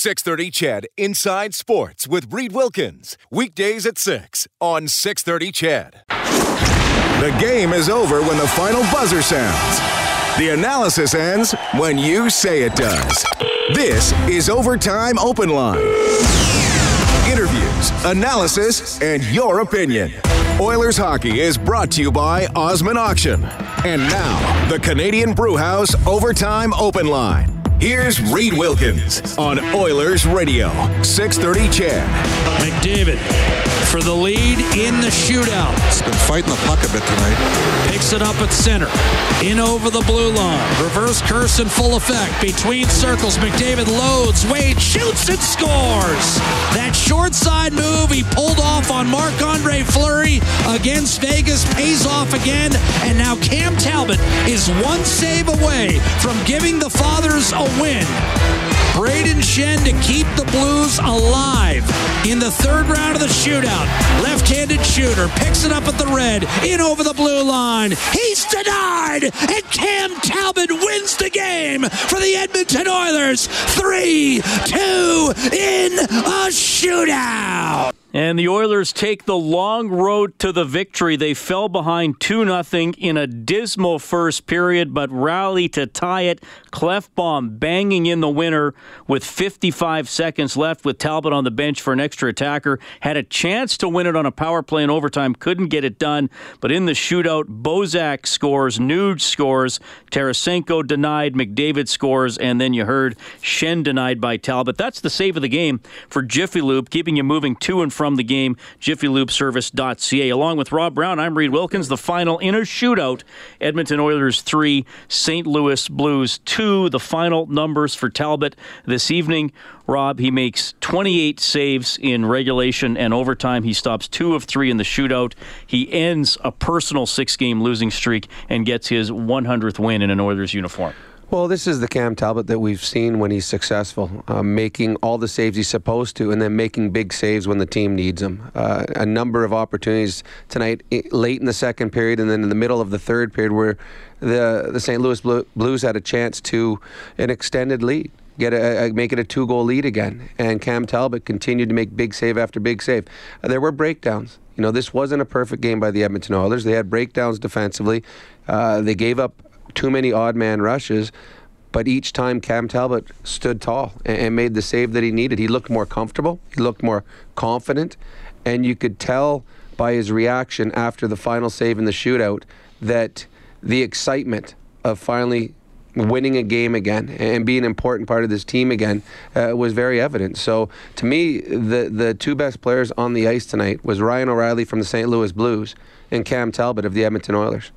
630 CHED Inside Sports with Reed Wilkins. Weekdays at 6 on 630 CHED. The game is over when the final buzzer sounds. The analysis ends when you say it does. This is Overtime Open Line. Interviews, analysis, and your opinion. Oilers hockey is brought to you by Osmond Auction. And now, the Canadian Brewhouse Overtime Open Line. Here's Reed Wilkins on Oilers Radio, 630 CHED. McDavid for the lead in the shootout. He's been fighting the puck a bit tonight. Picks it up at center. In over the blue line. Reverse curse in full effect. Between circles, McDavid loads. Wade shoots and scores. That short side move he pulled off on Marc Andre Fleury against Vegas pays off again. And now Cam Talbot is one save away from giving the Fathers a win. Brayden Schenn to keep the Blues alive in the third round of the shootout. Left-handed shooter picks it up at the red, in over the blue line. He's denied, and Cam Talbot wins the game for the Edmonton Oilers. Three, two, in a shootout. And the Oilers take the long road to the victory. They fell behind 2 0 in a dismal first period, but rally to tie it. Klefbom banging in the winner with 55 seconds left with Talbot on the bench for an extra attacker. Had a chance to win it on a power play in overtime, couldn't get it done. But in the shootout, Bozak scores, Nuge scores, Tarasenko denied, McDavid scores, and then you heard Schenn denied by Talbot. That's the save of the game for Jiffy Lube, keeping you moving to and from the game, jiffylubeservice.ca. Along with Rob Brown, I'm Reed Wilkins. The final in a shootout Edmonton Oilers 3, St. Louis Blues 2. The final numbers for Talbot this evening. Rob, he makes 28 saves in regulation and overtime. He stops two of three in the shootout. He ends a personal six game losing streak and gets his 100th win in an Oilers uniform. Well, this is the Cam Talbot that we've seen when he's successful, uh, making all the saves he's supposed to, and then making big saves when the team needs them. Uh, a number of opportunities tonight, late in the second period, and then in the middle of the third period, where the the St. Louis Blues had a chance to an extended lead. Get a, make it a two-goal lead again, and Cam Talbot continued to make big save after big save. Uh, there were breakdowns. You know, this wasn't a perfect game by the Edmonton Oilers. They had breakdowns defensively. Uh, they gave up too many odd man rushes. But each time Cam Talbot stood tall and, made the save that he needed, he looked more comfortable. He looked more confident, and you could tell by his reaction after the final save in the shootout that the excitement of finally winning a game again and being an important part of this team again uh, was very evident. So to me, the the two best players on the ice tonight was Ryan O'Reilly from the St. Louis Blues and Cam Talbot of the Edmonton Oilers.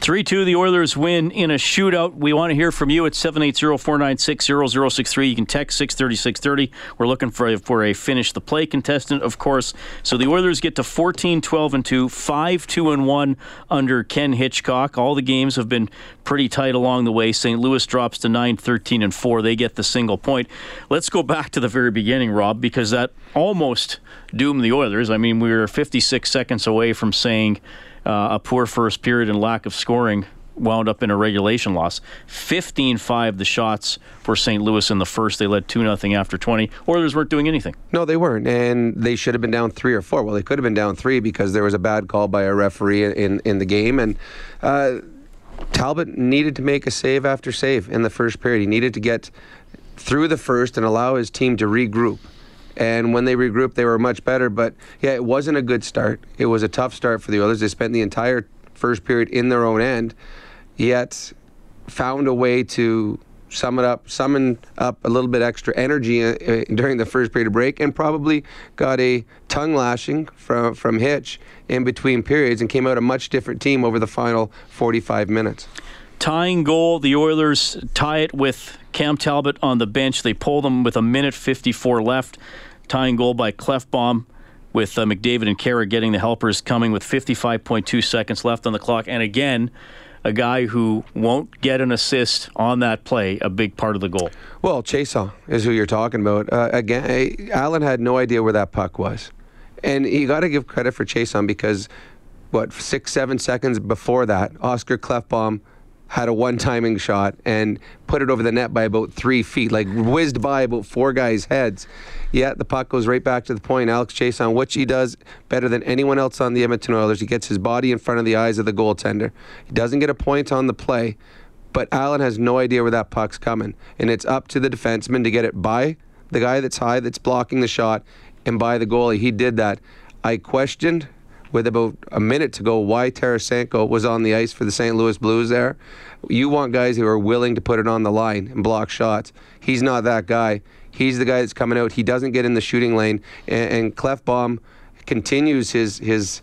3 2, the Oilers win in a shootout. We want to hear from you at 780 496 0063. You can text 630 630. We're looking for a, for a finish the play contestant, of course. So the Oilers get to 14 12 and 2, 5 2 and 1 under Ken Hitchcock. All the games have been pretty tight along the way. St. Louis drops to 9 13 and 4. They get the single point. Let's go back to the very beginning, Rob, because that almost doomed the Oilers. I mean, we were 56 seconds away from saying uh, a poor first period and lack of scoring wound up in a regulation loss. 15-5 the shots for St. Louis in the first. They led 2 nothing after 20. Oilers weren't doing anything. No, they weren't. And they should have been down 3 or 4. Well, they could have been down 3 because there was a bad call by a referee in in the game and uh, Talbot needed to make a save after save in the first period. He needed to get through the first and allow his team to regroup. And when they regrouped, they were much better. But yeah, it wasn't a good start. It was a tough start for the Oilers. They spent the entire first period in their own end, yet found a way to sum it up, summon up a little bit extra energy uh, uh, during the first period of break, and probably got a tongue lashing from from Hitch in between periods, and came out a much different team over the final 45 minutes. Tying goal, the Oilers tie it with Cam Talbot on the bench. They pull them with a minute 54 left. Tying goal by Klefbom with uh, McDavid and Khaira getting the helpers coming with 55.2 seconds left on the clock. And again, a guy who won't get an assist on that play, a big part of the goal. Well, Chiasson is who you're talking about. Uh, again, Allen had no idea where that puck was. And you got to give credit for Chiasson because, what, six, seven seconds before that, Oscar Klefbom had a one timing shot and put it over the net by about three feet, like whizzed by about four guys' heads. Yet the puck goes right back to the point. Alex Chiasson, which he does better than anyone else on the Edmonton Oilers. He gets his body in front of the eyes of the goaltender. He doesn't get a point on the play, but Allen has no idea where that puck's coming. And it's up to the defenseman to get it by the guy that's high, that's blocking the shot, and by the goalie. He did that. I questioned with about a minute to go why Tarasenko was on the ice for the St. Louis Blues there. You want guys who are willing to put it on the line and block shots. He's not that guy. He's the guy that's coming out. He doesn't get in the shooting lane, and, and Klefbom continues his his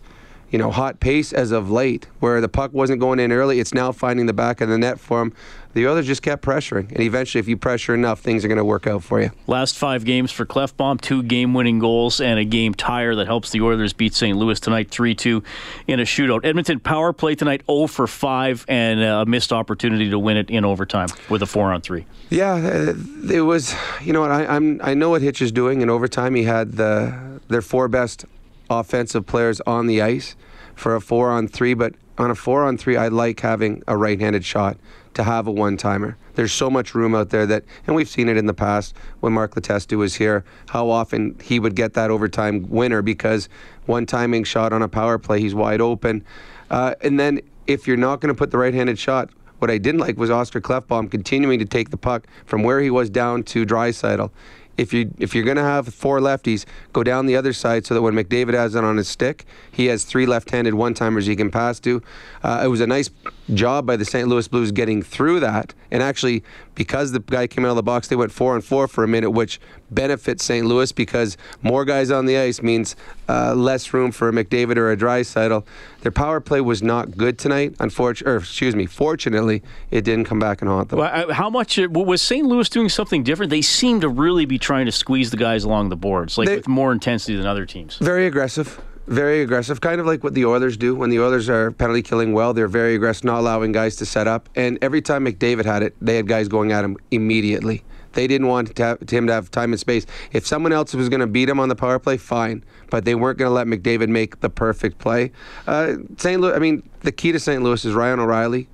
you know, hot pace as of late, where the puck wasn't going in early. It's now finding the back of the net for him. The others just kept pressuring, and eventually, if you pressure enough, things are going to work out for you. Last five games for Klefbom, two game-winning goals and a game tire that helps the Oilers beat St. Louis tonight, three-two in a shootout. Edmonton power play tonight, 0 for five, and a missed opportunity to win it in overtime with a four-on-three. Yeah, uh, it was. You know what? I, I'm. I know what Hitch is doing in overtime. He had the their four best offensive players on the ice for a four on three, but on a four on three, I like having a right handed shot to have a one timer. There's so much room out there that, and we've seen it in the past when Mark Letestu was here, how often he would get that overtime winner because one timing shot on a power play, he's wide open. Uh, and then if you're not going to put the right handed shot, what I didn't like was Oscar Klefbom continuing to take the puck from where he was down to Draisaitl if you if you're going to have four lefties, go down the other side so that when McDavid has it on his stick, he has three left-handed one-timers he can pass to. Uh, it was a nice job by the St. Louis Blues getting through that, and actually because the guy came out of the box, they went four and four for a minute, which benefits St. Louis because more guys on the ice means uh, less room for a McDavid or a Draisaitl. Their power play was not good tonight. Unfortunately, or excuse me, fortunately, it didn't come back and haunt them. Well, how much uh, was St. Louis doing something different? They seem to really be trying to squeeze the guys along the boards, like they, with more intensity than other teams. Very aggressive very aggressive, kind of like what the Oilers do. When the Oilers are penalty killing well, they're very aggressive, not allowing guys to set up. And every time McDavid had it, they had guys going at him immediately. They didn't want to have, him to have time and space. If someone else was going to beat him on the power play, fine. But they weren't going to let McDavid make the perfect play. Uh, St. Louis, I mean, the key to St. Louis is Ryan O'Reilly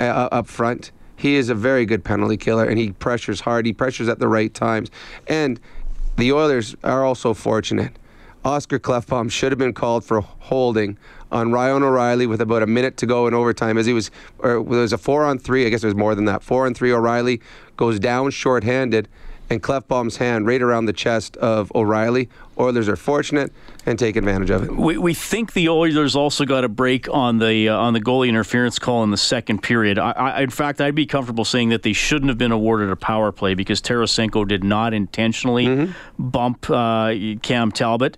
uh, up front. He is a very good penalty killer, and he pressures hard. He pressures at the right times. And the Oilers are also fortunate Oscar Klefbom should have been called for holding on Ryan O'Reilly with about a minute to go in overtime as he was, or there was a four on three, I guess it was more than that. Four on three, O'Reilly goes down shorthanded and Klefbom's hand right around the chest of O'Reilly. Oilers are fortunate and take advantage of it. We, we think the Oilers also got a break on the uh, on the goalie interference call in the second period. I, I, in fact, I'd be comfortable saying that they shouldn't have been awarded a power play because Tarasenko did not intentionally mm-hmm. bump uh, Cam Talbot.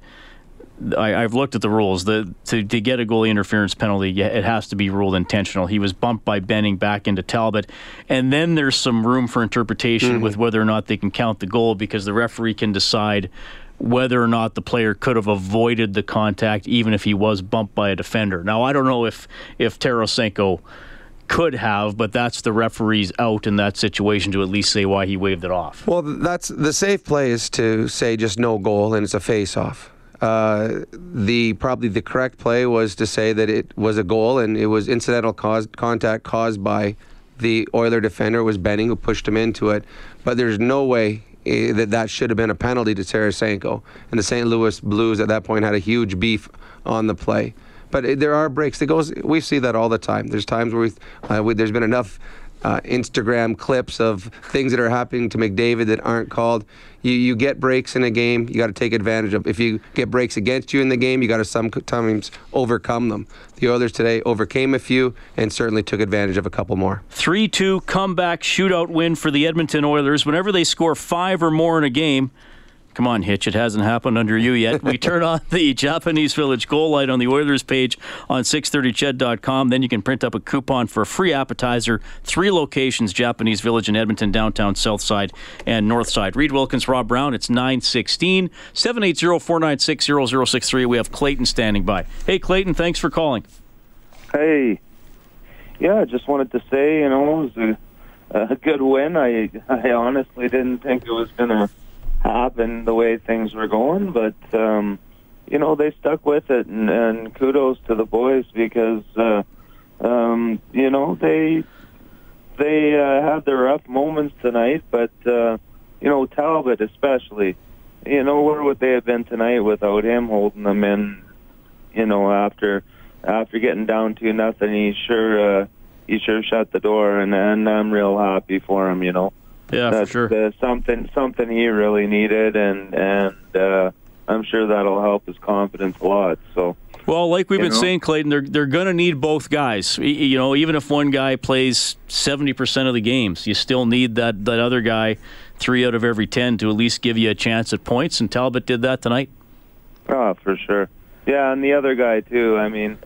I, have looked at the rules. The, to, to get a goalie interference penalty, it has to be ruled intentional. He was bumped by Benning back into Talbot. And then there's some room for interpretation mm-hmm. with whether or not they can count the goal because the referee can decide whether or not the player could have avoided the contact even if he was bumped by a defender. Now, I don't know if, if Tarasenko could have, but that's the referee's out in that situation to at least say why he waved it off. Well, that's the safe play is to say just no goal and it's a face off. Uh, the probably the correct play was to say that it was a goal and it was incidental cause, contact caused by the Oiler defender was Benning who pushed him into it. But there's no way uh, that that should have been a penalty to Tarasenko. And the St. Louis Blues at that point had a huge beef on the play. But uh, there are breaks. That goes. We see that all the time. There's times where uh, we, there's been enough uh, Instagram clips of things that are happening to McDavid that aren't called. You, you get breaks in a game, you got to take advantage of. If you get breaks against you in the game, you got to sometimes overcome them. The Oilers today overcame a few and certainly took advantage of a couple more. 3 2 comeback shootout win for the Edmonton Oilers. Whenever they score five or more in a game, Come on, Hitch. It hasn't happened under you yet. We turn on the Japanese Village goal light on the Oilers page on 630ched.com. Then you can print up a coupon for a free appetizer. Three locations Japanese Village in Edmonton, downtown, south side, and north side. Reed Wilkins, Rob Brown. It's 916 780 496 0063. We have Clayton standing by. Hey, Clayton, thanks for calling. Hey. Yeah, I just wanted to say, you know, it was a, a good win. I, I honestly didn't think it was going to happen the way things were going, but um, you know they stuck with it, and, and kudos to the boys because uh, um, you know they they uh, had their rough moments tonight, but uh, you know Talbot especially. You know where would they have been tonight without him holding them in? You know after after getting down to nothing, he sure uh, he sure shut the door, and and I'm real happy for him. You know. Yeah, That's for sure. uh, something something he really needed, and and uh, I'm sure that'll help his confidence a lot. So Well, like we've been know? saying, Clayton, they're they're going to need both guys. You know, even if one guy plays seventy percent of the games, you still need that that other guy three out of every ten to at least give you a chance at points. And Talbot did that tonight. oh, for sure, yeah, and the other guy too. I mean,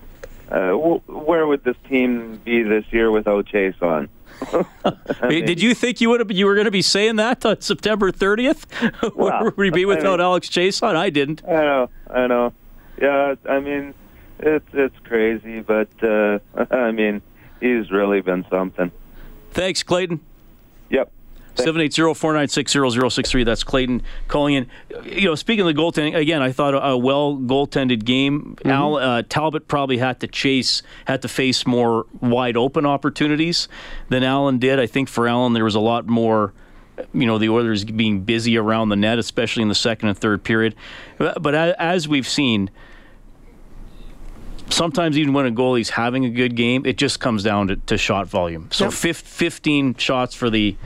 uh, wh- where would this team be this year without Chiasson? I mean, did you think you would have you were going to be saying that on September thirtieth? Well, would we be I without mean- Alex Chiasson? I didn't. I know, I know. Yeah, I mean, it's it's crazy, but uh, I mean, he's really been something. Thanks, Clayton. Yep. 780-496-0063. That's Clayton calling in. You know, speaking of the goaltending, again, I thought a, a well goaltended game. Al, uh, Talbot probably had to chase, had to face more wide open opportunities than Allen did. I think for Allen, there was a lot more. You know, the Oilers being busy around the net, especially in the second and third period. But, but as we've seen, sometimes even when a goalie's having a good game, it just comes down to, to shot volume. So fif- 15 shots for the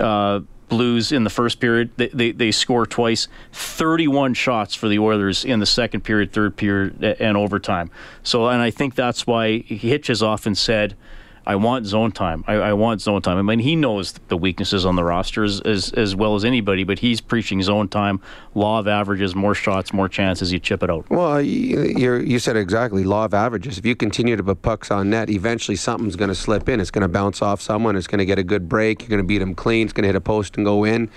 uh, Blues in the first period. They, they, they score twice. 31 shots for the Oilers in the second period, third period, and overtime. So, and I think that's why Hitch has often said, I want zone time. I, I want zone time. I mean, he knows the weaknesses on the roster as, as, as well as anybody, but he's preaching zone time, law of averages, more shots, more chances, you chip it out. Well, you, you're, said exactly. Law of averages. If you continue to put pucks on net, eventually something's going to slip in. It's going to bounce off someone. It's going to get a good break. You're going to beat them clean. It's going to hit a post and go in.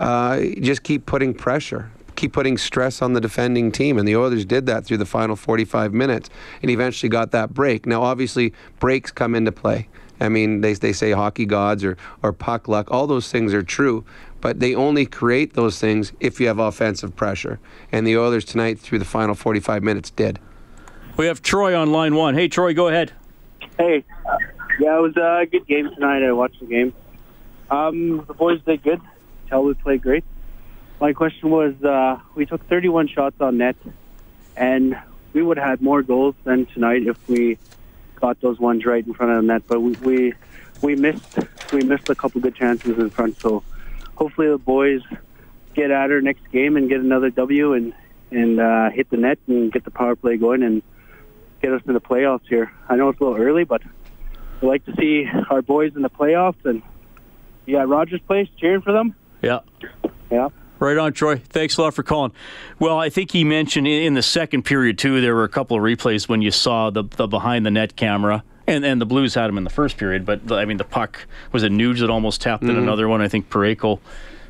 Uh, just keep putting pressure. Keep putting stress on the defending team. And the Oilers did that through the final 45 minutes and eventually got that break. Now, obviously, breaks come into play. I mean, they, they say hockey gods or, or puck luck. All those things are true, but they only create those things if you have offensive pressure. And the Oilers tonight, through the final 45 minutes, did. We have Troy on line one. Hey, Troy, go ahead. Hey, yeah, it was a good game tonight. I watched the game. Um, the boys did good. Talbot played great. My question was, uh, we took 31 shots on net, and we would have had more goals than tonight if we got those ones right in front of the net. But we we, we missed we missed a couple good chances in front. So hopefully the boys get at her next game and get another W and and uh, hit the net and get the power play going and get us in the playoffs here. I know it's a little early, but we like to see our boys in the playoffs. And you got Rogers Place cheering for them. Yeah. Yeah. Right on, Troy. Thanks a lot for calling. Well, I think he mentioned in the second period too. There were a couple of replays when you saw the the behind the net camera, and and the Blues had him in the first period. But I mean, the puck was a Nuge that almost tapped in mm-hmm. another one. I think Pareko.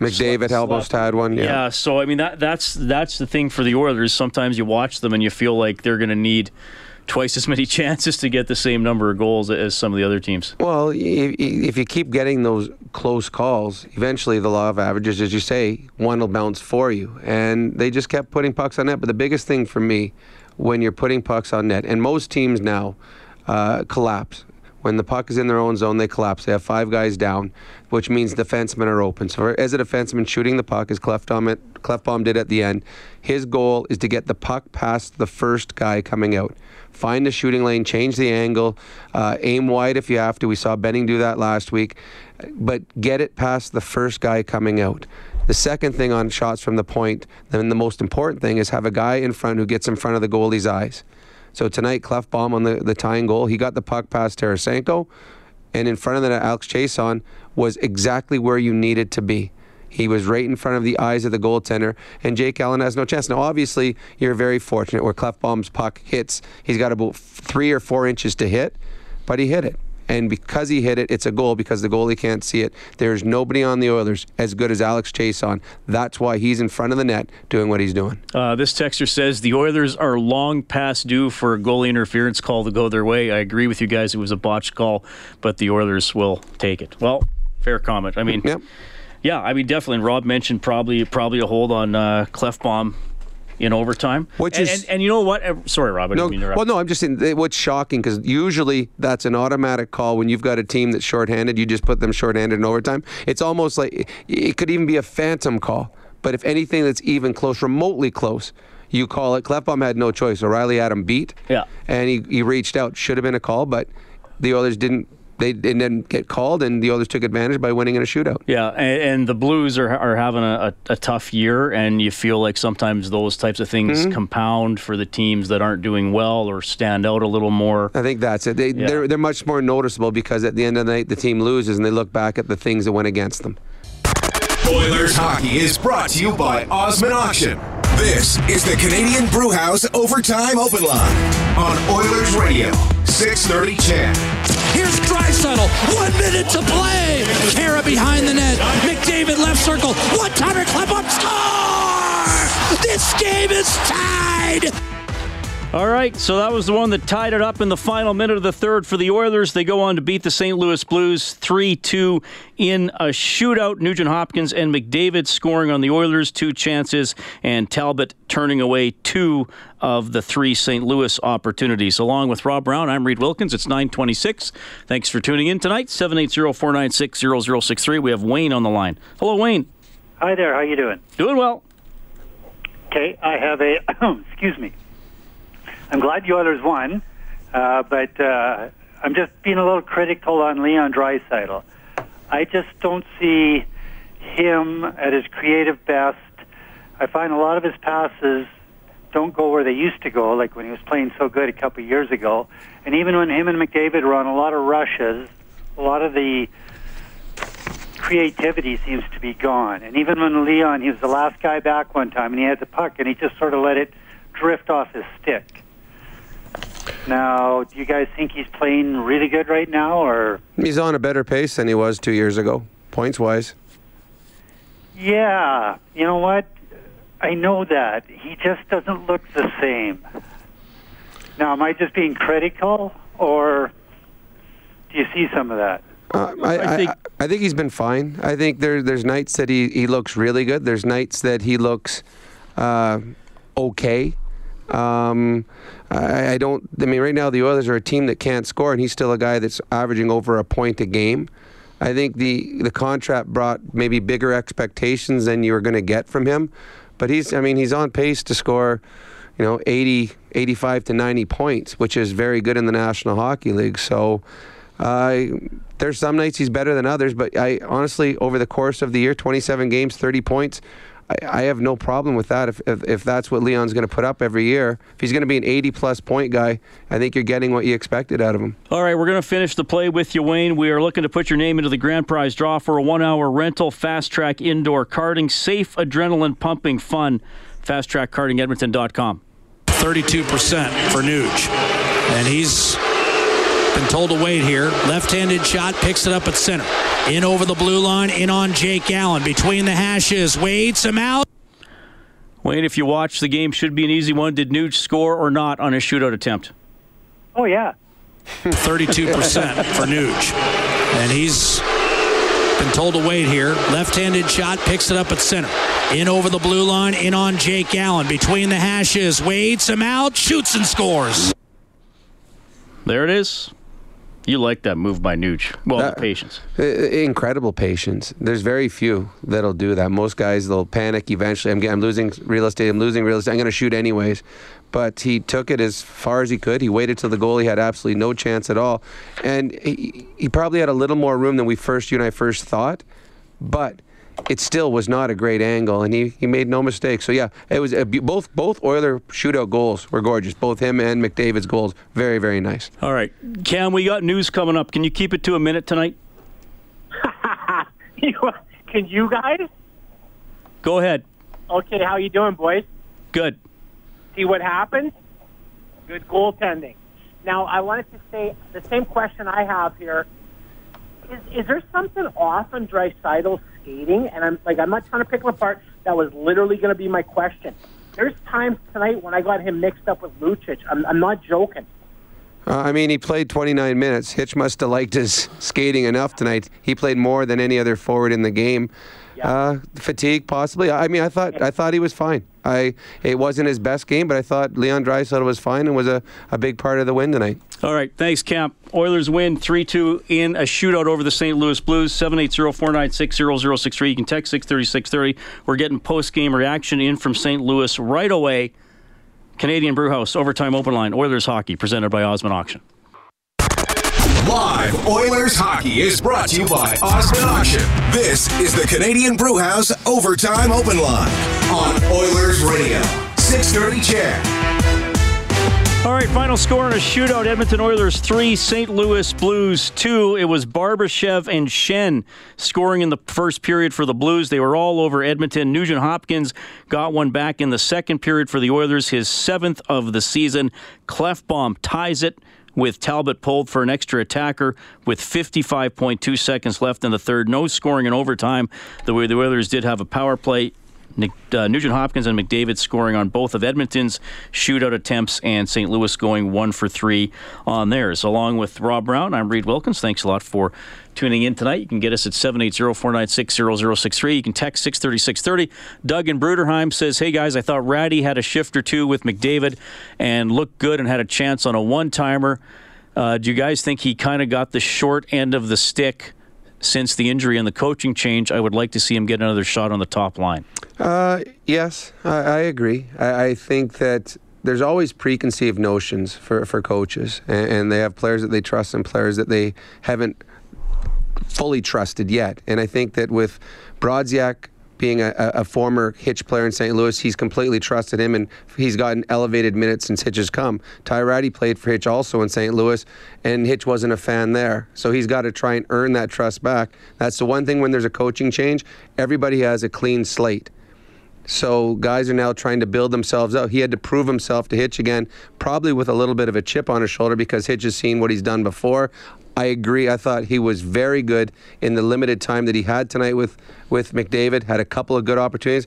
McDavid almost had one. Yeah. Yeah. So I mean, that that's that's the thing for the Oilers. Sometimes you watch them and you feel like they're going to need twice as many chances to get the same number of goals as some of the other teams. Well, if, you keep getting those close calls, eventually the law of averages, as you say, one will bounce for you. And they just kept putting pucks on net. But the biggest thing for me, when you're putting pucks on net, and most teams now uh, collapse. When the puck is in their own zone, they collapse. They have five guys down, which means defensemen are open. So as a defenseman shooting the puck, as Klefbom did at the end, his goal is to get the puck past the first guy coming out. Find the shooting lane, change the angle, uh, aim wide if you have to. We saw Benning do that last week, but get it past the first guy coming out. The second thing on shots from the point, then the most important thing is have a guy in front who gets in front of the goalie's eyes. So tonight, Klefbom on the, the tying goal, he got the puck past Tarasenko, and in front of that, Alex Chiasson was exactly where you needed to be. He was right in front of the eyes of the goaltender, and Jake Allen has no chance. Now, obviously, you're very fortunate where Klefbom's puck hits. He's got about three or four inches to hit, but he hit it. And because he hit it, it's a goal because the goalie can't see it. There's nobody on the Oilers as good as Alex Chiasson. That's why he's in front of the net doing what he's doing. Uh, this texter says the Oilers are long past due for a goalie interference call to go their way. I agree with you guys; it was a botched call, but the Oilers will take it. Well, fair comment. I mean, Yep. Yeah, I mean definitely. And Rob mentioned probably probably a hold on uh, Klefbom in overtime. Which and, is- and, and you know what? Sorry, Rob. I No, didn't mean to interrupt. well, no, I'm just saying what's shocking because usually that's an automatic call when you've got a team that's shorthanded. You just put them shorthanded in overtime. It's almost like it could even be a phantom call. But if anything that's even close, remotely close, you call it. Klefbom had no choice. O'Reilly had him beat. Yeah. And he, he reached out. Should have been a call, but the Oilers didn't. They didn't get called, and the Oilers took advantage by winning in a shootout. Yeah, and, and the Blues are, are having a, a, a tough year, and you feel like sometimes those types of things Mm-hmm. compound for the teams that aren't doing well or stand out a little more. I think that's it. They, Yeah. they're, they're much more noticeable because at the end of the night, the team loses and they look back at the things that went against them. Oilers hockey is brought to you by Osmond Auction. This is the Canadian Brewhouse Overtime Open Line on Oilers Radio, 630 CHED. Here's Draisaitl. One minute to play. Khaira behind the net. McDavid left circle. One timer. Klefbom. Score! This game is tied. All right, so that was the one that tied it up in the final minute of the third for the Oilers. They go on to beat the St. Louis Blues 3 2 in a shootout. Nugent Hopkins and McDavid scoring on the Oilers, two chances, and Talbot turning away two of the three St. Louis opportunities. Along with Rob Brown, I'm Reed Wilkins. It's 926. Thanks for tuning in tonight. 780 496 0063. We have Wayne on the line. Hello, Wayne. Hi there. How you doing? Doing well. Okay, I have a. excuse me. I'm glad the Oilers won, uh, but uh, I'm just being a little critical on Leon Draisaitl. I just don't see him at his creative best. I find a lot of his passes don't go where they used to go, like when he was playing so good a couple of years ago. And even when him and McDavid were on a lot of rushes, a lot of the creativity seems to be gone. And even when Leon, he was the last guy back one time, and he had the puck, and he just sort of let it drift off his stick. Now, do you guys think he's playing really good right now, or He's on a better pace than he was two years ago, points wise. yeah? You know what? I know that he just doesn't look the same. Now, am I just being critical, or do you see some of that? Uh, I, I I, think- I, I think he's been fine. I think there, there's nights that he, he looks really good. There's nights that he looks uh, okay. Um, I, I don't. I mean, right now the Oilers are a team that can't score, and he's still a guy that's averaging over a point a game. I think the the contract brought maybe bigger expectations than you were going to get from him, but he's. I mean, he's on pace to score, you know, 80, 85 to 90 points, which is very good in the National Hockey League. So. Uh, there's some nights he's better than others, but I honestly, over the course of the year, 27 games, 30 points, I, I have no problem with that. If, if, if that's what Leon's going to put up every year, if he's going to be an 80 plus point guy, I think you're getting what you expected out of him. All right, we're going to finish the play with you, Wayne. We are looking to put your name into the grand prize draw for a one hour rental, fast track indoor karting, safe adrenaline pumping fun. FastTrackKartingEdmonton.com. 32% for Nuge. And he's been told to wait here. Left handed shot, picks it up at center. In over the blue line, in on Jake Allen. Between the hashes, waits him out. Wayne, if you watch the game, should be an easy one. Did Nuge score or not on his shootout attempt? Oh yeah, 32% for Nuge. And he's been told to wait here. Left handed shot, picks it up at center. In over the blue line, in on Jake Allen. Between the hashes, waits him out, shoots and scores. There it is. You like that move by Nuge. Well, Uh, the patience. Incredible patience. There's very few that'll do that. Most guys they'll panic eventually. I'm, I'm losing real estate. I'm losing real estate. I'm going to shoot anyways. But he took it as far as he could. He waited till the goalie had absolutely no chance at all, and he, he probably had a little more room than we first you and I first thought. But it still was not a great angle, and he, he made no mistake. So yeah, it was a, both both Oiler shootout goals were gorgeous. Both him and McDavid's goals very very nice. All right, Cam, we got news coming up. Can you keep it to a minute tonight? Can you guys? Go ahead. Okay, how you doing, boys? Good. See what happens? Good goaltending. Now, I wanted to say the same question I have here. Is, is there something off on Draisaitl's skating? And I'm like, I'm not trying to pick him apart. That was literally going to be my question. There's times tonight when I got him mixed up with Lucic. I'm, I'm not joking. Uh, I mean, he played 29 minutes. Hitch must have liked his skating enough tonight. He played more than any other forward in the game. Uh, fatigue, possibly. I mean, I thought I thought he was fine. I it wasn't his best game, but I thought Leon Draisaitl was fine and was a, a big part of the win tonight. All right, thanks, Camp. Oilers win 3 2 in a shootout over the St. Louis Blues, 780 496 0063. You can text 630 630. We're getting post game reaction in from St. Louis right away. Canadian Brewhouse Overtime Open Line, Oilers Hockey, presented by Osmond Auction. Live Oilers hockey is brought to you by Osmond Auction. This is the Canadian Brewhouse Overtime Open Line on Oilers Radio. 630 CHED. All right, final score in a shootout Edmonton Oilers 3, St. Louis Blues 2. It was Barbashev and Schenn scoring in the first period for the Blues. They were all over Edmonton. Nugent Hopkins got one back in the second period for the Oilers, his seventh of the season. Klefbom ties it with Talbot pulled for an extra attacker with 55.2 seconds left in the third. No scoring in overtime. The way the Oilers did have a power play. Uh, Nugent Hopkins and McDavid scoring on both of Edmonton's shootout attempts, and St. Louis going one for three on theirs. Along with Rob Brown, I'm Reed Wilkins. Thanks a lot for tuning in tonight. You can get us at 780-496-0063. You can text 630-630. Doug in Bruderheim says, Hey guys, I thought Rattie had a shift or two with McDavid and looked good and had a chance on a one-timer. Uh, do you guys think he kind of got the short end of the stick since the injury and the coaching change? I would like to see him get another shot on the top line. Uh, yes, I, I agree. I, I think that there's always preconceived notions for, for coaches, and, and, they have players that they trust and players that they haven't fully trusted yet. And I think that with Brodziak being a, a, former Hitch player in St. Louis, he's completely trusted him, and he's gotten elevated minutes since Hitch has come. Ty Rattie played for Hitch also in St. Louis, and Hitch wasn't a fan there. So he's got to try and earn that trust back. That's the one thing when there's a coaching change, everybody has a clean slate. So guys are now trying to build themselves out. He had to prove himself to Hitch again, probably with a little bit of a chip on his shoulder because Hitch has seen what he's done before. I agree. I thought he was very good in the limited time that he had tonight with, with McDavid. Had a couple of good opportunities.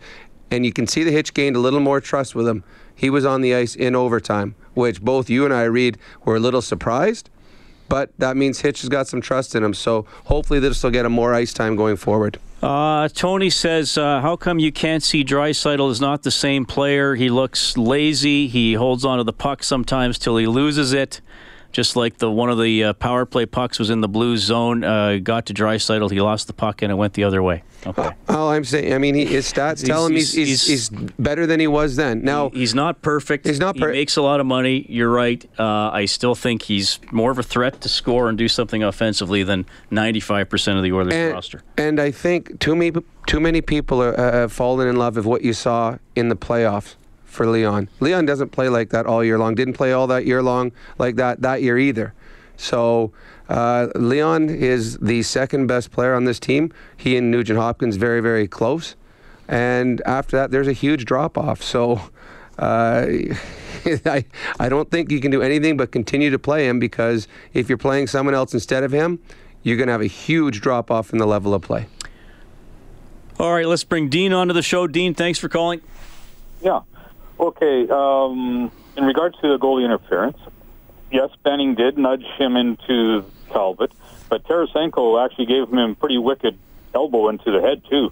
And you can see the Hitch gained a little more trust with him. He was on the ice in overtime, which both you and I, Reed, were a little surprised. But that means Hitch has got some trust in him. So hopefully this will get him more ice time going forward. Uh, Tony says, uh, "How come you can't see Draisaitl is not the same player? He looks lazy. He holds onto the puck sometimes till he loses it." Just like the one of the uh, power play pucks was in the blue zone, uh, got to Draisaitl, he lost the puck and it went the other way. Okay. All I'm saying, I mean, he, his stats tell him he's, he's, he's, he's, better than he was then. Now he's not perfect. He's not. Per- he makes a lot of money. You're right. Uh, I still think he's more of a threat to score and do something offensively than 95 percent of the Oilers and, roster. And I think too many too many people are, uh, have fallen in love with what you saw in the playoffs for Leon. Leon doesn't play like that all year long. Didn't play all that year long like that that year either. So uh, Leon is the second best player on this team. He and Nugent Hopkins very very close. And after that, there's a huge drop off. So. Uh, I, I don't think you can do anything but continue to play him because if you're playing someone else instead of him, you're going to have a huge drop off in the level of play. All right, let's bring Dean onto the show. Dean, thanks for calling. Yeah. Okay. Um, in regards to the goalie interference, yes, Benning did nudge him into Talbot, but Tarasenko actually gave him a pretty wicked elbow into the head too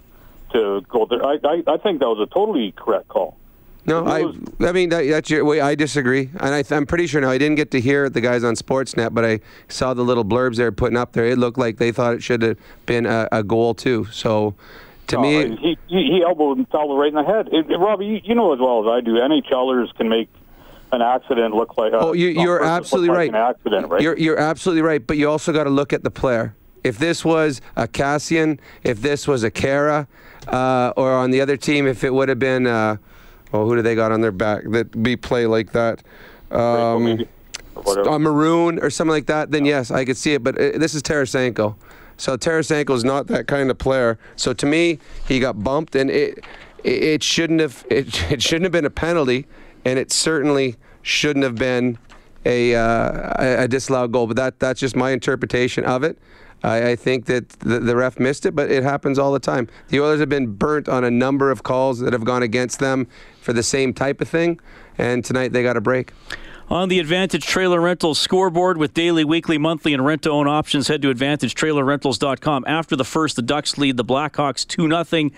to go there. I, I, I think that was a totally correct call. No, I, I mean that, that's your way. I disagree, and I, am pretty sure now. I didn't get to hear the guys on Sportsnet, but I saw the little blurbs they're putting up there. It looked like they thought it should have been a, a goal too. So to no, me, he, he he elbowed Talbot right in the head. It, it, Robbie, you, you know as well as I do, NHLers can make an accident look like. A, oh, you, are absolutely right. Like accident, right? You're you're absolutely right, but you also got to look at the player. If this was a Chiasson, if this was a Khaira, uh, or on the other team, if it would have been, uh, well, who do they got on their back that be play like that? Um, a Maroon or something like that, then yes, I could see it. But uh, this is Tarasenko. So Tarasenko is not that kind of player. So to me, he got bumped, and it it shouldn't have it, it shouldn't have been a penalty, and it certainly shouldn't have been a uh, a disallowed goal. But that that's just my interpretation of it. I, I think that the, the, ref missed it, but it happens all the time. The Oilers have been burnt on a number of calls that have gone against them for the same type of thing, and tonight they got a break. On the Advantage Trailer Rentals scoreboard with daily, weekly, monthly, and rent to own options, head to AdvantageTrailerRentals.com. After the first, the Ducks lead the Blackhawks 2 0.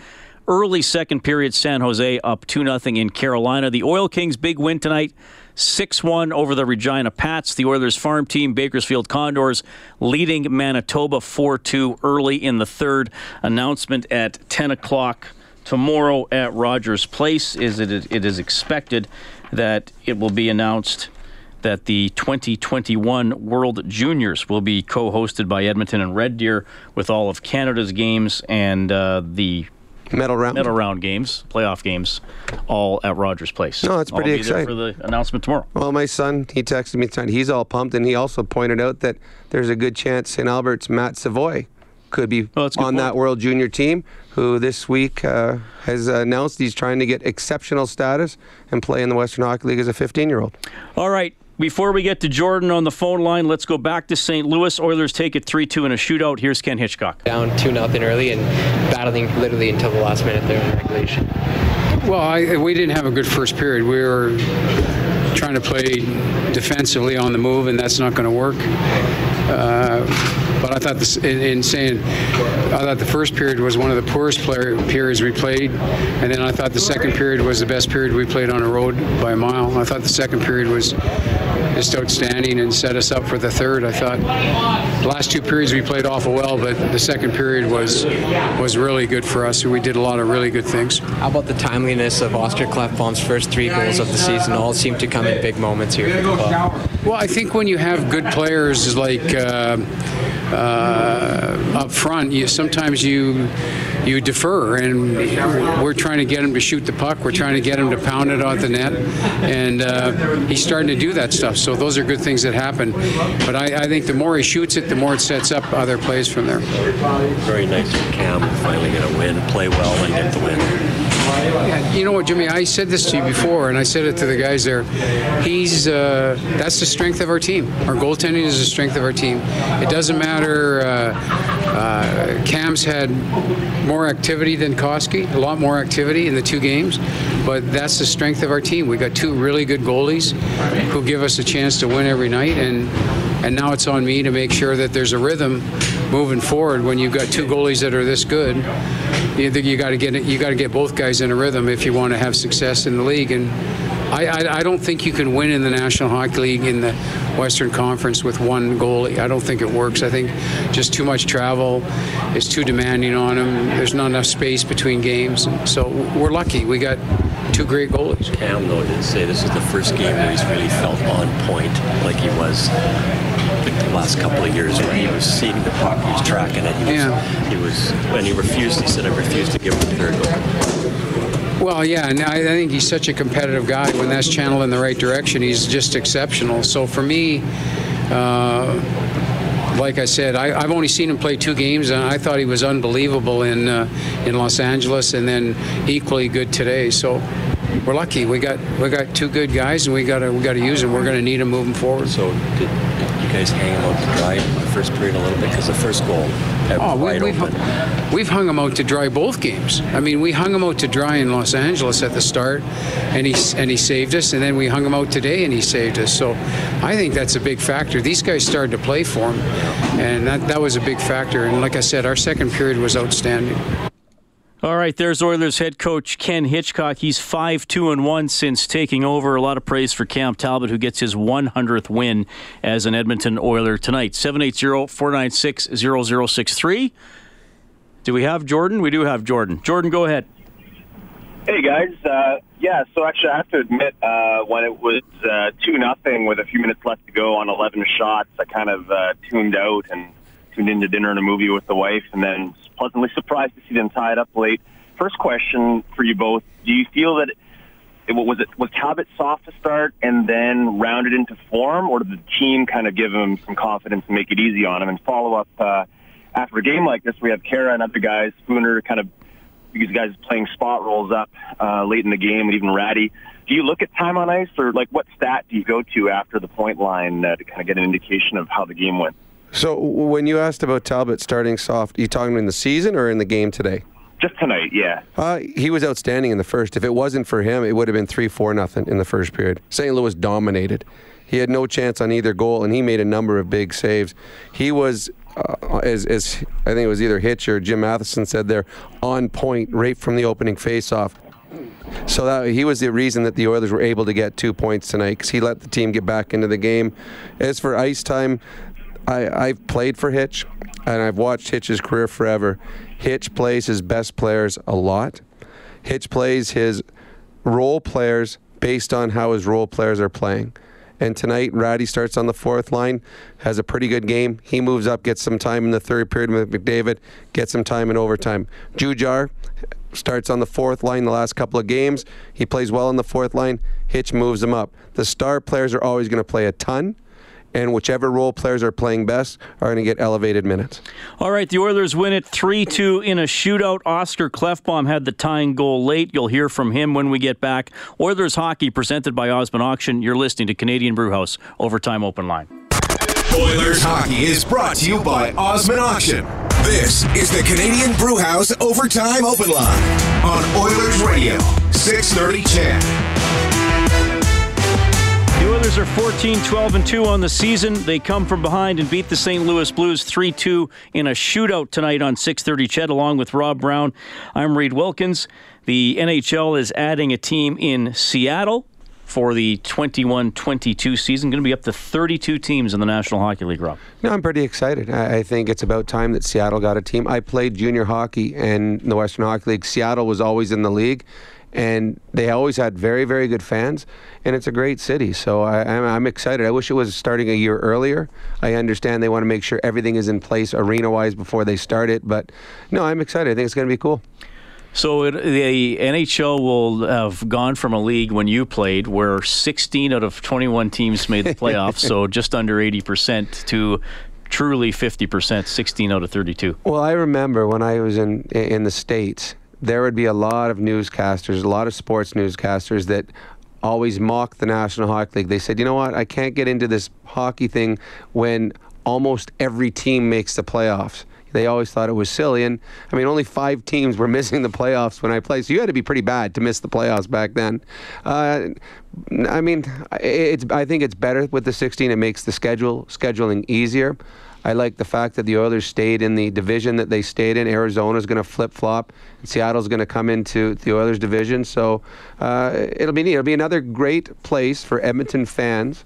Early second period, San Jose up 2 0 in Carolina. The Oil Kings' big win tonight 6 1 over the Regina Pats. The Oilers' farm team, Bakersfield Condors, leading Manitoba 4 2 early in the third. Announcement at 10 o'clock tomorrow at Rogers Place. Is it, it is expected that it will be announced that the 2021 World Juniors will be co-hosted by Edmonton and Red Deer with all of Canada's games and uh, the medal round medal round games, playoff games, all at Rogers Place. No, that's pretty I'll be exciting for the announcement tomorrow. Well, my son, he texted me tonight. He's all pumped, and he also pointed out that there's a good chance St. Albert's Matt Savoie could be oh, on point. that World Junior team, who this week uh, has announced he's trying to get exceptional status and play in the Western Hockey League as a 15-year-old. All right. Before we get to Jordan on the phone line, let's go back to St. Louis. Oilers take it 3 2 in a shootout. Here's Ken Hitchcock. Down 2 nothing early and battling literally until the last minute there in regulation. Well, I, we didn't have a good first period. We were trying to play defensively on the move, and that's not going to work. Uh, but I thought this, in, in, saying, I thought the first period was one of the poorest player, periods we played, and then I thought the second period was the best period we played on a road by a mile. I thought the second period was just outstanding and set us up for the third. I thought the last two periods we played awful well, but the second period was was really good for us. We did a lot of really good things. How about the timeliness of Oscar Klefbom's first three goals of the season? All seem to come in big moments here. Well, I think when you have good players like. Uh, uh, up front, you sometimes you you defer, and we're trying to get him to shoot the puck. We're trying to get him to pound it off the net, and uh, he's starting to do that stuff. So those are good things that happen. But I, I, think the more he shoots it, the more it sets up other plays from there. Very nice for Cam finally get a win, play well, and get the win. You know what, Jimmy? I said this to you before, and I said it to the guys there. He's uh, that's the strength of our team. Our goaltending is the strength of our team. It doesn't matter. Uh, uh, Cam's had more activity than Koski, a lot more activity in the two games, but that's the strength of our team. We got two really good goalies who give us a chance to win every night, and and now it's on me to make sure that there's a rhythm moving forward. When you've got two goalies that are this good, you, you got to get you got to get both guys in a rhythm if you want to have success in the league. And I, I, I, don't think you can win in the National Hockey League in the Western Conference with one goalie. I don't think it works. I think just too much travel is too demanding on him. There's not enough space between games. So we're lucky. We got two great goalies. Cam, though, did say this is the first game where he's really felt on point like he was last couple of years where he was seeing the puck, he was tracking it. He was, yeah. he was when he refused, he said, I refused to give him the third goal. Well, yeah, and I think he's such a competitive guy. When that's channeled in the right direction, he's just exceptional. So for me, uh, like I said, I, have only seen him play two games, and I thought he was unbelievable in uh, in Los Angeles, and then equally good today. So we're lucky. We got we got two good guys, and we got to we got to use them. We're going to need them moving forward. So did, you guys hang him out to dry in the first period a little bit because the first goal. Oh, we, have hung, we've hung him out to dry both games. I mean, we hung him out to dry in Los Angeles at the start, and he and he saved us. And then we hung him out today, and he saved us. So, I think that's a big factor. These guys started to play for him, and that that was a big factor. And like I said, our second period was outstanding. All right, there's Oilers head coach Ken Hitchcock. He's 5 2 and 1 since taking over. A lot of praise for Cam Talbot, who gets his 100th win as an Edmonton Oiler tonight. 780 496 0063. Do we have Jordan? We do have Jordan. Jordan, go ahead. Hey, guys. Uh, yeah, so actually, I have to admit, uh, when it was uh, 2 nothing with a few minutes left to go on 11 shots, I kind of uh, tuned out and tuned in to dinner and a movie with the wife, and then pleasantly surprised to see them tie it up late. First question for you both: Do you feel that it, was it was Talbot soft to start and then rounded into form, or did the team kind of give him some confidence and make it easy on him? And follow up uh, after a game like this, we have Khaira and other guys, Spooner, kind of these guys playing spot roles up uh, late in the game, and even Rattie. Do you look at time on ice, or like what stat do you go to after the point line uh, to kind of get an indication of how the game went? So when you asked about Talbot starting soft, are you talking in the season or in the game today? Just tonight, yeah. Uh, he was outstanding in the first. If it wasn't for him, it would have been three, four, nothing in the first period. St. Louis dominated. He had no chance on either goal, and he made a number of big saves. He was, uh, as, as I think it was either Hitch or Jim Matheson said there, on point right from the opening faceoff. So that he was the reason that the Oilers were able to get two points tonight because he let the team get back into the game. As for ice time, I, I've played for Hitch and I've watched Hitch's career forever. Hitch plays his best players a lot. Hitch plays his role players based on how his role players are playing. And tonight, Rattie starts on the fourth line, has a pretty good game. He moves up, gets some time in the third period with McDavid, gets some time in overtime. Jujar starts on the fourth line the last couple of games. He plays well on the fourth line. Hitch moves him up. The star players are always going to play a ton and whichever role players are playing best are going to get elevated minutes. All right, the Oilers win it 3 2 in a shootout. Oscar Klefbom had the tying goal late. You'll hear from him when we get back. Oilers hockey presented by Osmond Auction. You're listening to Canadian Brewhouse Overtime Open Line. Oilers hockey is brought to you by Osmond Auction. This is the Canadian Brewhouse Overtime Open Line on Oilers Radio, 630 CHED. Oilers are 14 12 and 2 on the season. They come from behind and beat the St. Louis Blues 3 2 in a shootout tonight on 630 CHED, along with Rob Brown. I'm Reid Wilkins. The NHL is adding a team in Seattle for the 21 22 season. Going to be up to 32 teams in the National Hockey League, Rob. No, I'm pretty excited. I, I think it's about time that Seattle got a team. I played junior hockey in the Western Hockey League. Seattle was always in the league and they always had very, very good fans, and it's a great city. So I, am I'm excited. I wish it was starting a year earlier. I understand they want to make sure everything is in place arena-wise before they start it, but no, I'm excited. I think it's going to be cool. So it, the NHL will have gone from a league when you played where 16 out of 21 teams made the playoffs, so just under 80%, to truly 50%, 16 out of 32. Well, I remember when I was in in the states there would be a lot of newscasters, a lot of sports newscasters that always mock the National Hockey League. They said, you know what, I can't get into this hockey thing when almost every team makes the playoffs. They always thought it was silly. And I mean, only five teams were missing the playoffs when I played. So you had to be pretty bad to miss the playoffs back then. Uh, I mean, it's, I think it's better with the 16. It makes the schedule scheduling easier. I like the fact that the Oilers stayed in the division that they stayed in. Arizona's going to flip flop. Seattle's going to come into the Oilers division. So uh, it'll be neat. It'll be another great place for Edmonton fans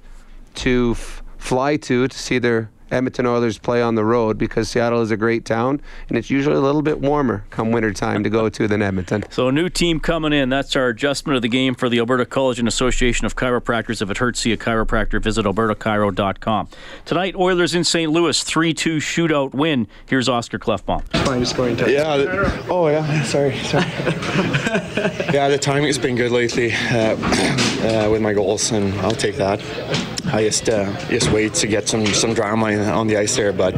to f- fly to to see their Edmonton Oilers play on the road because Seattle is a great town and it's usually a little bit warmer come wintertime to go to than Edmonton. So a new team coming in. That's our adjustment of the game for the Alberta College and Association of Chiropractors. If it hurts, see a chiropractor. Visit albertachiro.com. Tonight, Oilers in St. Louis, 3-2 shootout win. Here's Oscar Klefbom. Fine scoring touch. Yeah. The, oh, yeah. Sorry. Sorry. yeah, the timing has been good lately uh, uh, with my goals, and I'll take that. I just uh, just wait to get some some drama on the ice there. But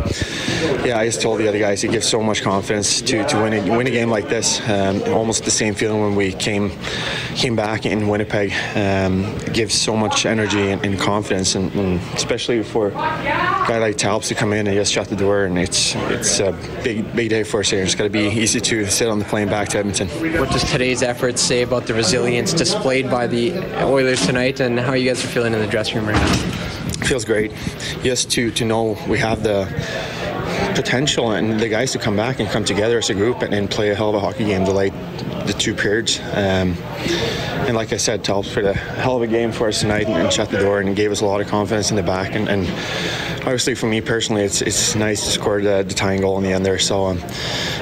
yeah, I just told the other guys it gives so much confidence to, to win a win a game like this. Um, almost the same feeling when we came came back in Winnipeg. Um, gives so much energy and, and confidence, and, and, especially for a guy like Talbot to come in and just shut the door. And it's it's a big big day for us here. It's got to be easy to sit on the plane back to Edmonton. What does today's efforts say about the resilience displayed by the Oilers tonight, and how you guys are feeling in the dressing room right now? Feels great just to to know we have the potential and the guys to come back and come together as a group and, and play a hell of a hockey game. The the two periods. Um, and like I said Talbot for the hell of a game for us tonight and, and, shut the door and gave us a lot of confidence in the back. And, and obviously for me personally it's it's nice to score the, the tying goal in the end there. So um,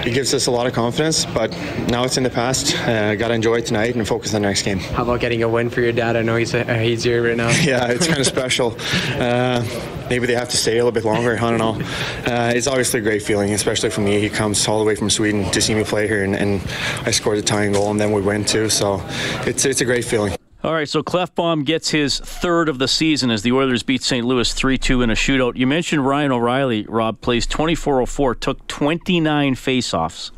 it gives us a lot of confidence but now it's in the past. Uh, got to enjoy it tonight and focus on the next game. How about getting a win for your dad? I know he's, uh, he's here right now. Yeah it's kind of special. Uh, maybe they have to stay a little bit longer. I don't know. Uh, it's obviously a great feeling, especially for me. He comes all the way from Sweden to see me play here, and, and I scored a tying goal, and then we win too. So it's it's a great feeling. All right, so Klefbom gets his third of the season as the Oilers beat St. Louis 3 2 in a shootout. You mentioned Ryan O'Reilly, Rob, plays 24 04, took 29 faceoffs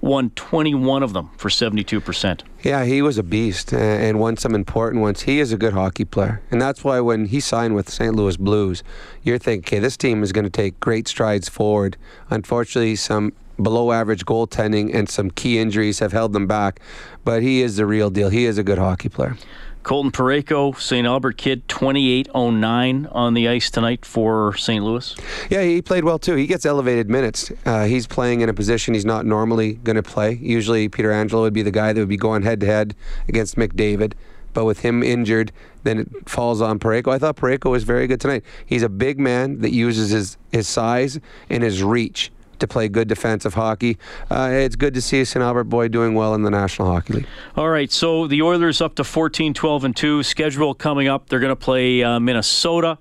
won 21 of them for 72%. Yeah, he was a beast and won some important ones. He is a good hockey player. And that's why when he signed with St. Louis Blues, you're thinking, okay, this team is going to take great strides forward. Unfortunately, some below average goaltending and some key injuries have held them back. But he is the real deal. He is a good hockey player. Colton Parayko, St. Albert kid, 28.09 on the ice tonight for St. Louis. Yeah, he played well too. He gets elevated minutes. Uh, he's playing in a position he's not normally going to play. Usually, Pietrangelo would be the guy that would be going head to head against McDavid. But with him injured, then it falls on Parayko. I thought Parayko was very good tonight. He's a big man that uses his, his size and his reach to play good defensive hockey. Uh, it's good to see St. Albert boy doing well in the National Hockey League. All right, so the Oilers up to 14, 12, and 2. Schedule coming up. They're going to play uh, Minnesota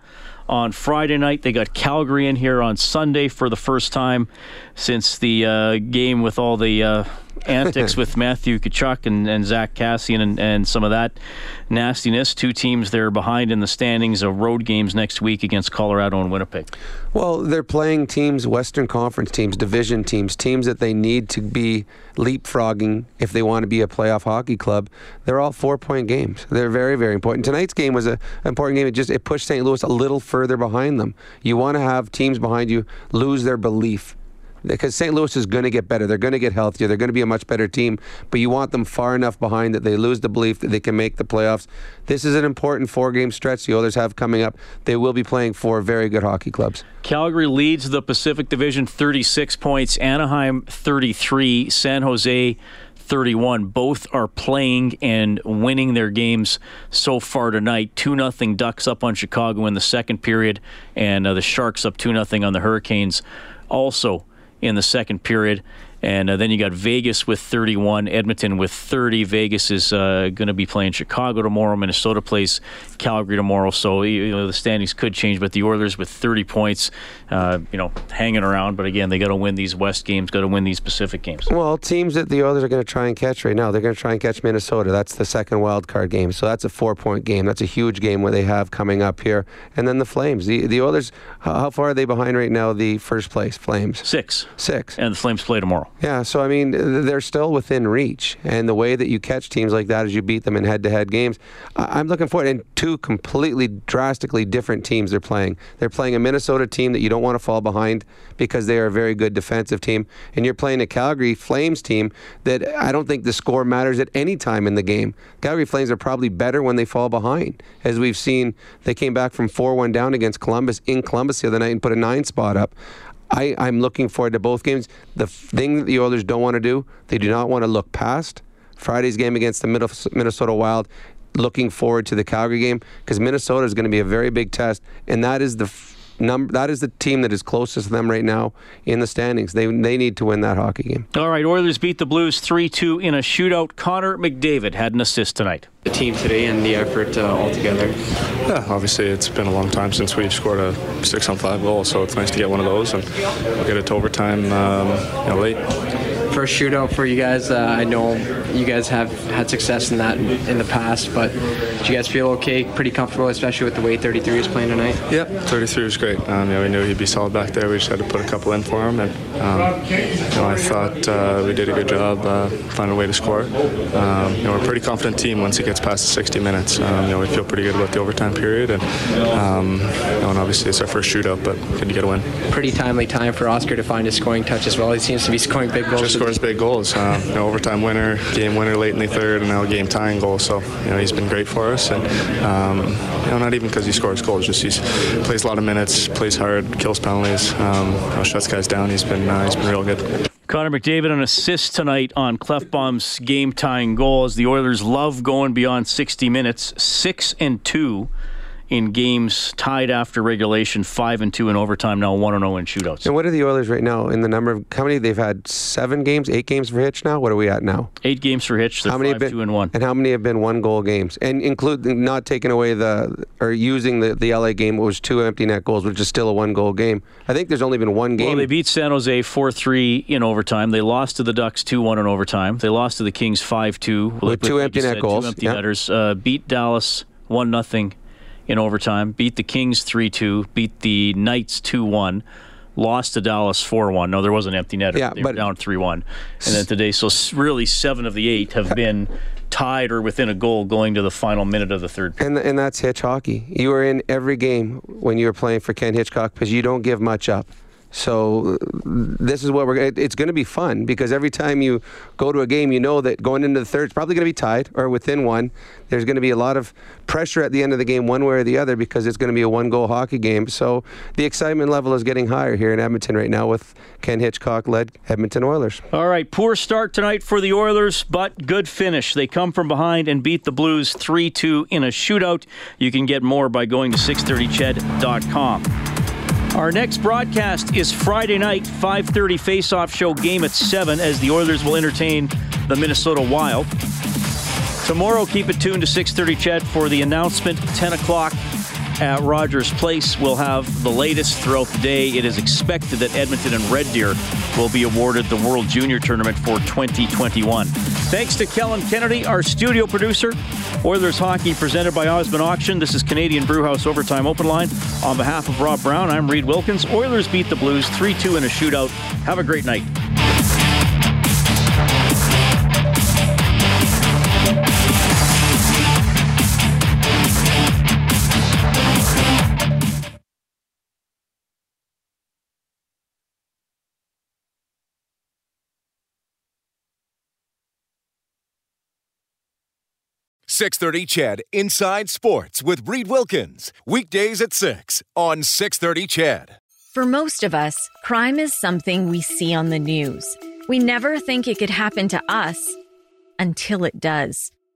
on Friday night. They got Calgary in here on Sunday for the first time since the uh, game with all the uh, antics with Matthew Tkachuk and, and Zack Kassian and, and some of that nastiness. Two teams they're behind in the standings of road games next week against Colorado and Winnipeg. Well, they're playing teams, Western Conference teams, division teams, teams that they need to be leapfrogging if they want to be a playoff hockey club. They're all four-point games. They're very, very important. Tonight's game was an important game. It just it pushed St. Louis a little further behind them. You want to have teams behind you lose their belief because St. Louis is going to get better. They're going to get healthier. They're going to be a much better team. But you want them far enough behind that they lose the belief that they can make the playoffs. This is an important four-game stretch the Oilers have coming up. They will be playing four very good hockey clubs. Calgary leads the Pacific Division 36 points. Anaheim 33. San Jose 31. Both are playing and winning their games so far tonight. 2 0 Ducks up on Chicago in the second period, and uh, the Sharks up 2 0 on the Hurricanes also in the second period. And uh, then you got Vegas with 31, Edmonton with 30. Vegas is uh, going to be playing Chicago tomorrow. Minnesota plays Calgary tomorrow. So you know the standings could change, but the Oilers with 30 points, uh, you know, hanging around. But again, they got to win these West games, got to win these Pacific games. Well, teams that the Oilers are going to try and catch right now, they're going to try and catch Minnesota. That's the second wild card game. So that's a four-point game. That's a huge game where they have coming up here. And then the Flames. The the Oilers, how far are they behind right now? The first place Flames. Six. Six. And the Flames play tomorrow. Yeah, so I mean, they're still within reach, and the way that you catch teams like that is you beat them in head-to-head games. I'm looking forward. And two completely, drastically different teams they're playing. They're playing a Minnesota team that you don't want to fall behind because they are a very good defensive team, and you're playing a Calgary Flames team that I don't think the score matters at any time in the game. Calgary Flames are probably better when they fall behind, as we've seen. They came back from 4-1 down against Columbus in Columbus the other night and put a nine spot up. I, I'm looking forward to both games. The thing that the Oilers don't want to do, they do not want to look past Friday's game against the Minnesota Wild. Looking forward to the Calgary game because Minnesota is going to be a very big test, and that is the number. That is the team that is closest to them right now in the standings. They they need to win that hockey game. All right, Oilers beat the Blues three two in a shootout. Connor McDavid had an assist tonight. The team today and the effort uh, all together. Yeah, obviously it's been a long time since we've scored a six on five goal, so it's nice to get one of those and we'll get it to overtime um, you know, late first shootout for you guys. Uh, I know you guys have had success in that in the past, but do you guys feel okay, pretty comfortable, especially with the way 33 is playing tonight? Yep, 33 was great. Um, you know, we knew he'd be solid back there. We just had to put a couple in for him, and um, you know, I thought uh, we did a good job uh, finding a way to score. Um, you know, we're a pretty confident team once it gets past the 60 minutes. Um, you know, we feel pretty good about the overtime period, and, um, you know, and obviously it's our first shootout, but good to get a win. Pretty timely time for Oscar to find his scoring touch as well. He seems to be scoring big goals. Scores big goals. Uh, you know, overtime winner, game winner late in the third, and now a game tying goal. So you know he's been great for us, and um, you know not even because he scores goals, just he plays a lot of minutes, plays hard, kills penalties, um, you know, shuts guys down. He's been uh, he's been real good. Connor McDavid an assist tonight on Klefbom's game tying goal as the Oilers love going beyond 60 minutes, six and two in games tied after regulation, five and two in overtime. Now one and zero in shootouts. And what are the Oilers right now in the number of how many they've had? Seven games, eight games for Hitch now. What are we at now? Eight games for Hitch. how many five, have been two and one? And how many have been one goal games? And include not taking away the or using the the LA game, it was two empty net goals, which is still a one goal game. I think there's only been one game. Well, they beat San Jose four three in overtime. They lost to the Ducks two one in overtime. They lost to the Kings five two with, with two empty net said, goals. Two empty netters. Uh, beat Dallas one nothing in overtime, beat the Kings 3 2, beat the Knights 2 1, lost to Dallas 4 1. No, there was an empty netter. Yeah, they but were down 3 1. And then today, so really seven of the eight have been tied or within a goal going to the final minute of the third. And and that's Hitch hockey. You were in every game when you were playing for Ken Hitchcock because you don't give much up. So this is what we're. It, it's going to be fun because every time you go to a game, you know that going into the third, it's probably going to be tied or within one. There's going to be a lot of pressure at the end of the game, one way or the other, because it's going to be a one-goal hockey game. So the excitement level is getting higher here in Edmonton right now with Ken Hitchcock-led Edmonton Oilers. All right, poor start tonight for the Oilers, but good finish. They come from behind and beat the Blues 3-2 in a shootout. You can get more by going to 630ched.com. Our next broadcast is Friday night, 5:30 face-off show game at 7 as the Oilers will entertain the Minnesota Wild. Tomorrow, keep it tuned to 6:30 CHED for the announcement. 10 o'clock at Rogers Place. We'll have the latest throughout the day. It is expected that Edmonton and Red Deer will be awarded the World Junior Tournament for 2021. Thanks to Kellen Kennedy, our studio producer. Oilers hockey presented by Osmond Auction. This is Canadian Brewhouse Overtime Open Line. On behalf of Rob Brown, I'm Reid Wilkins. Oilers beat the Blues 3 2 in a shootout. Have a great night. Six thirty, CHED Inside Sports with Reid Wilkins weekdays at six on six thirty, CHED. For most of us, crime is something we see on the news. We never think it could happen to us until it does.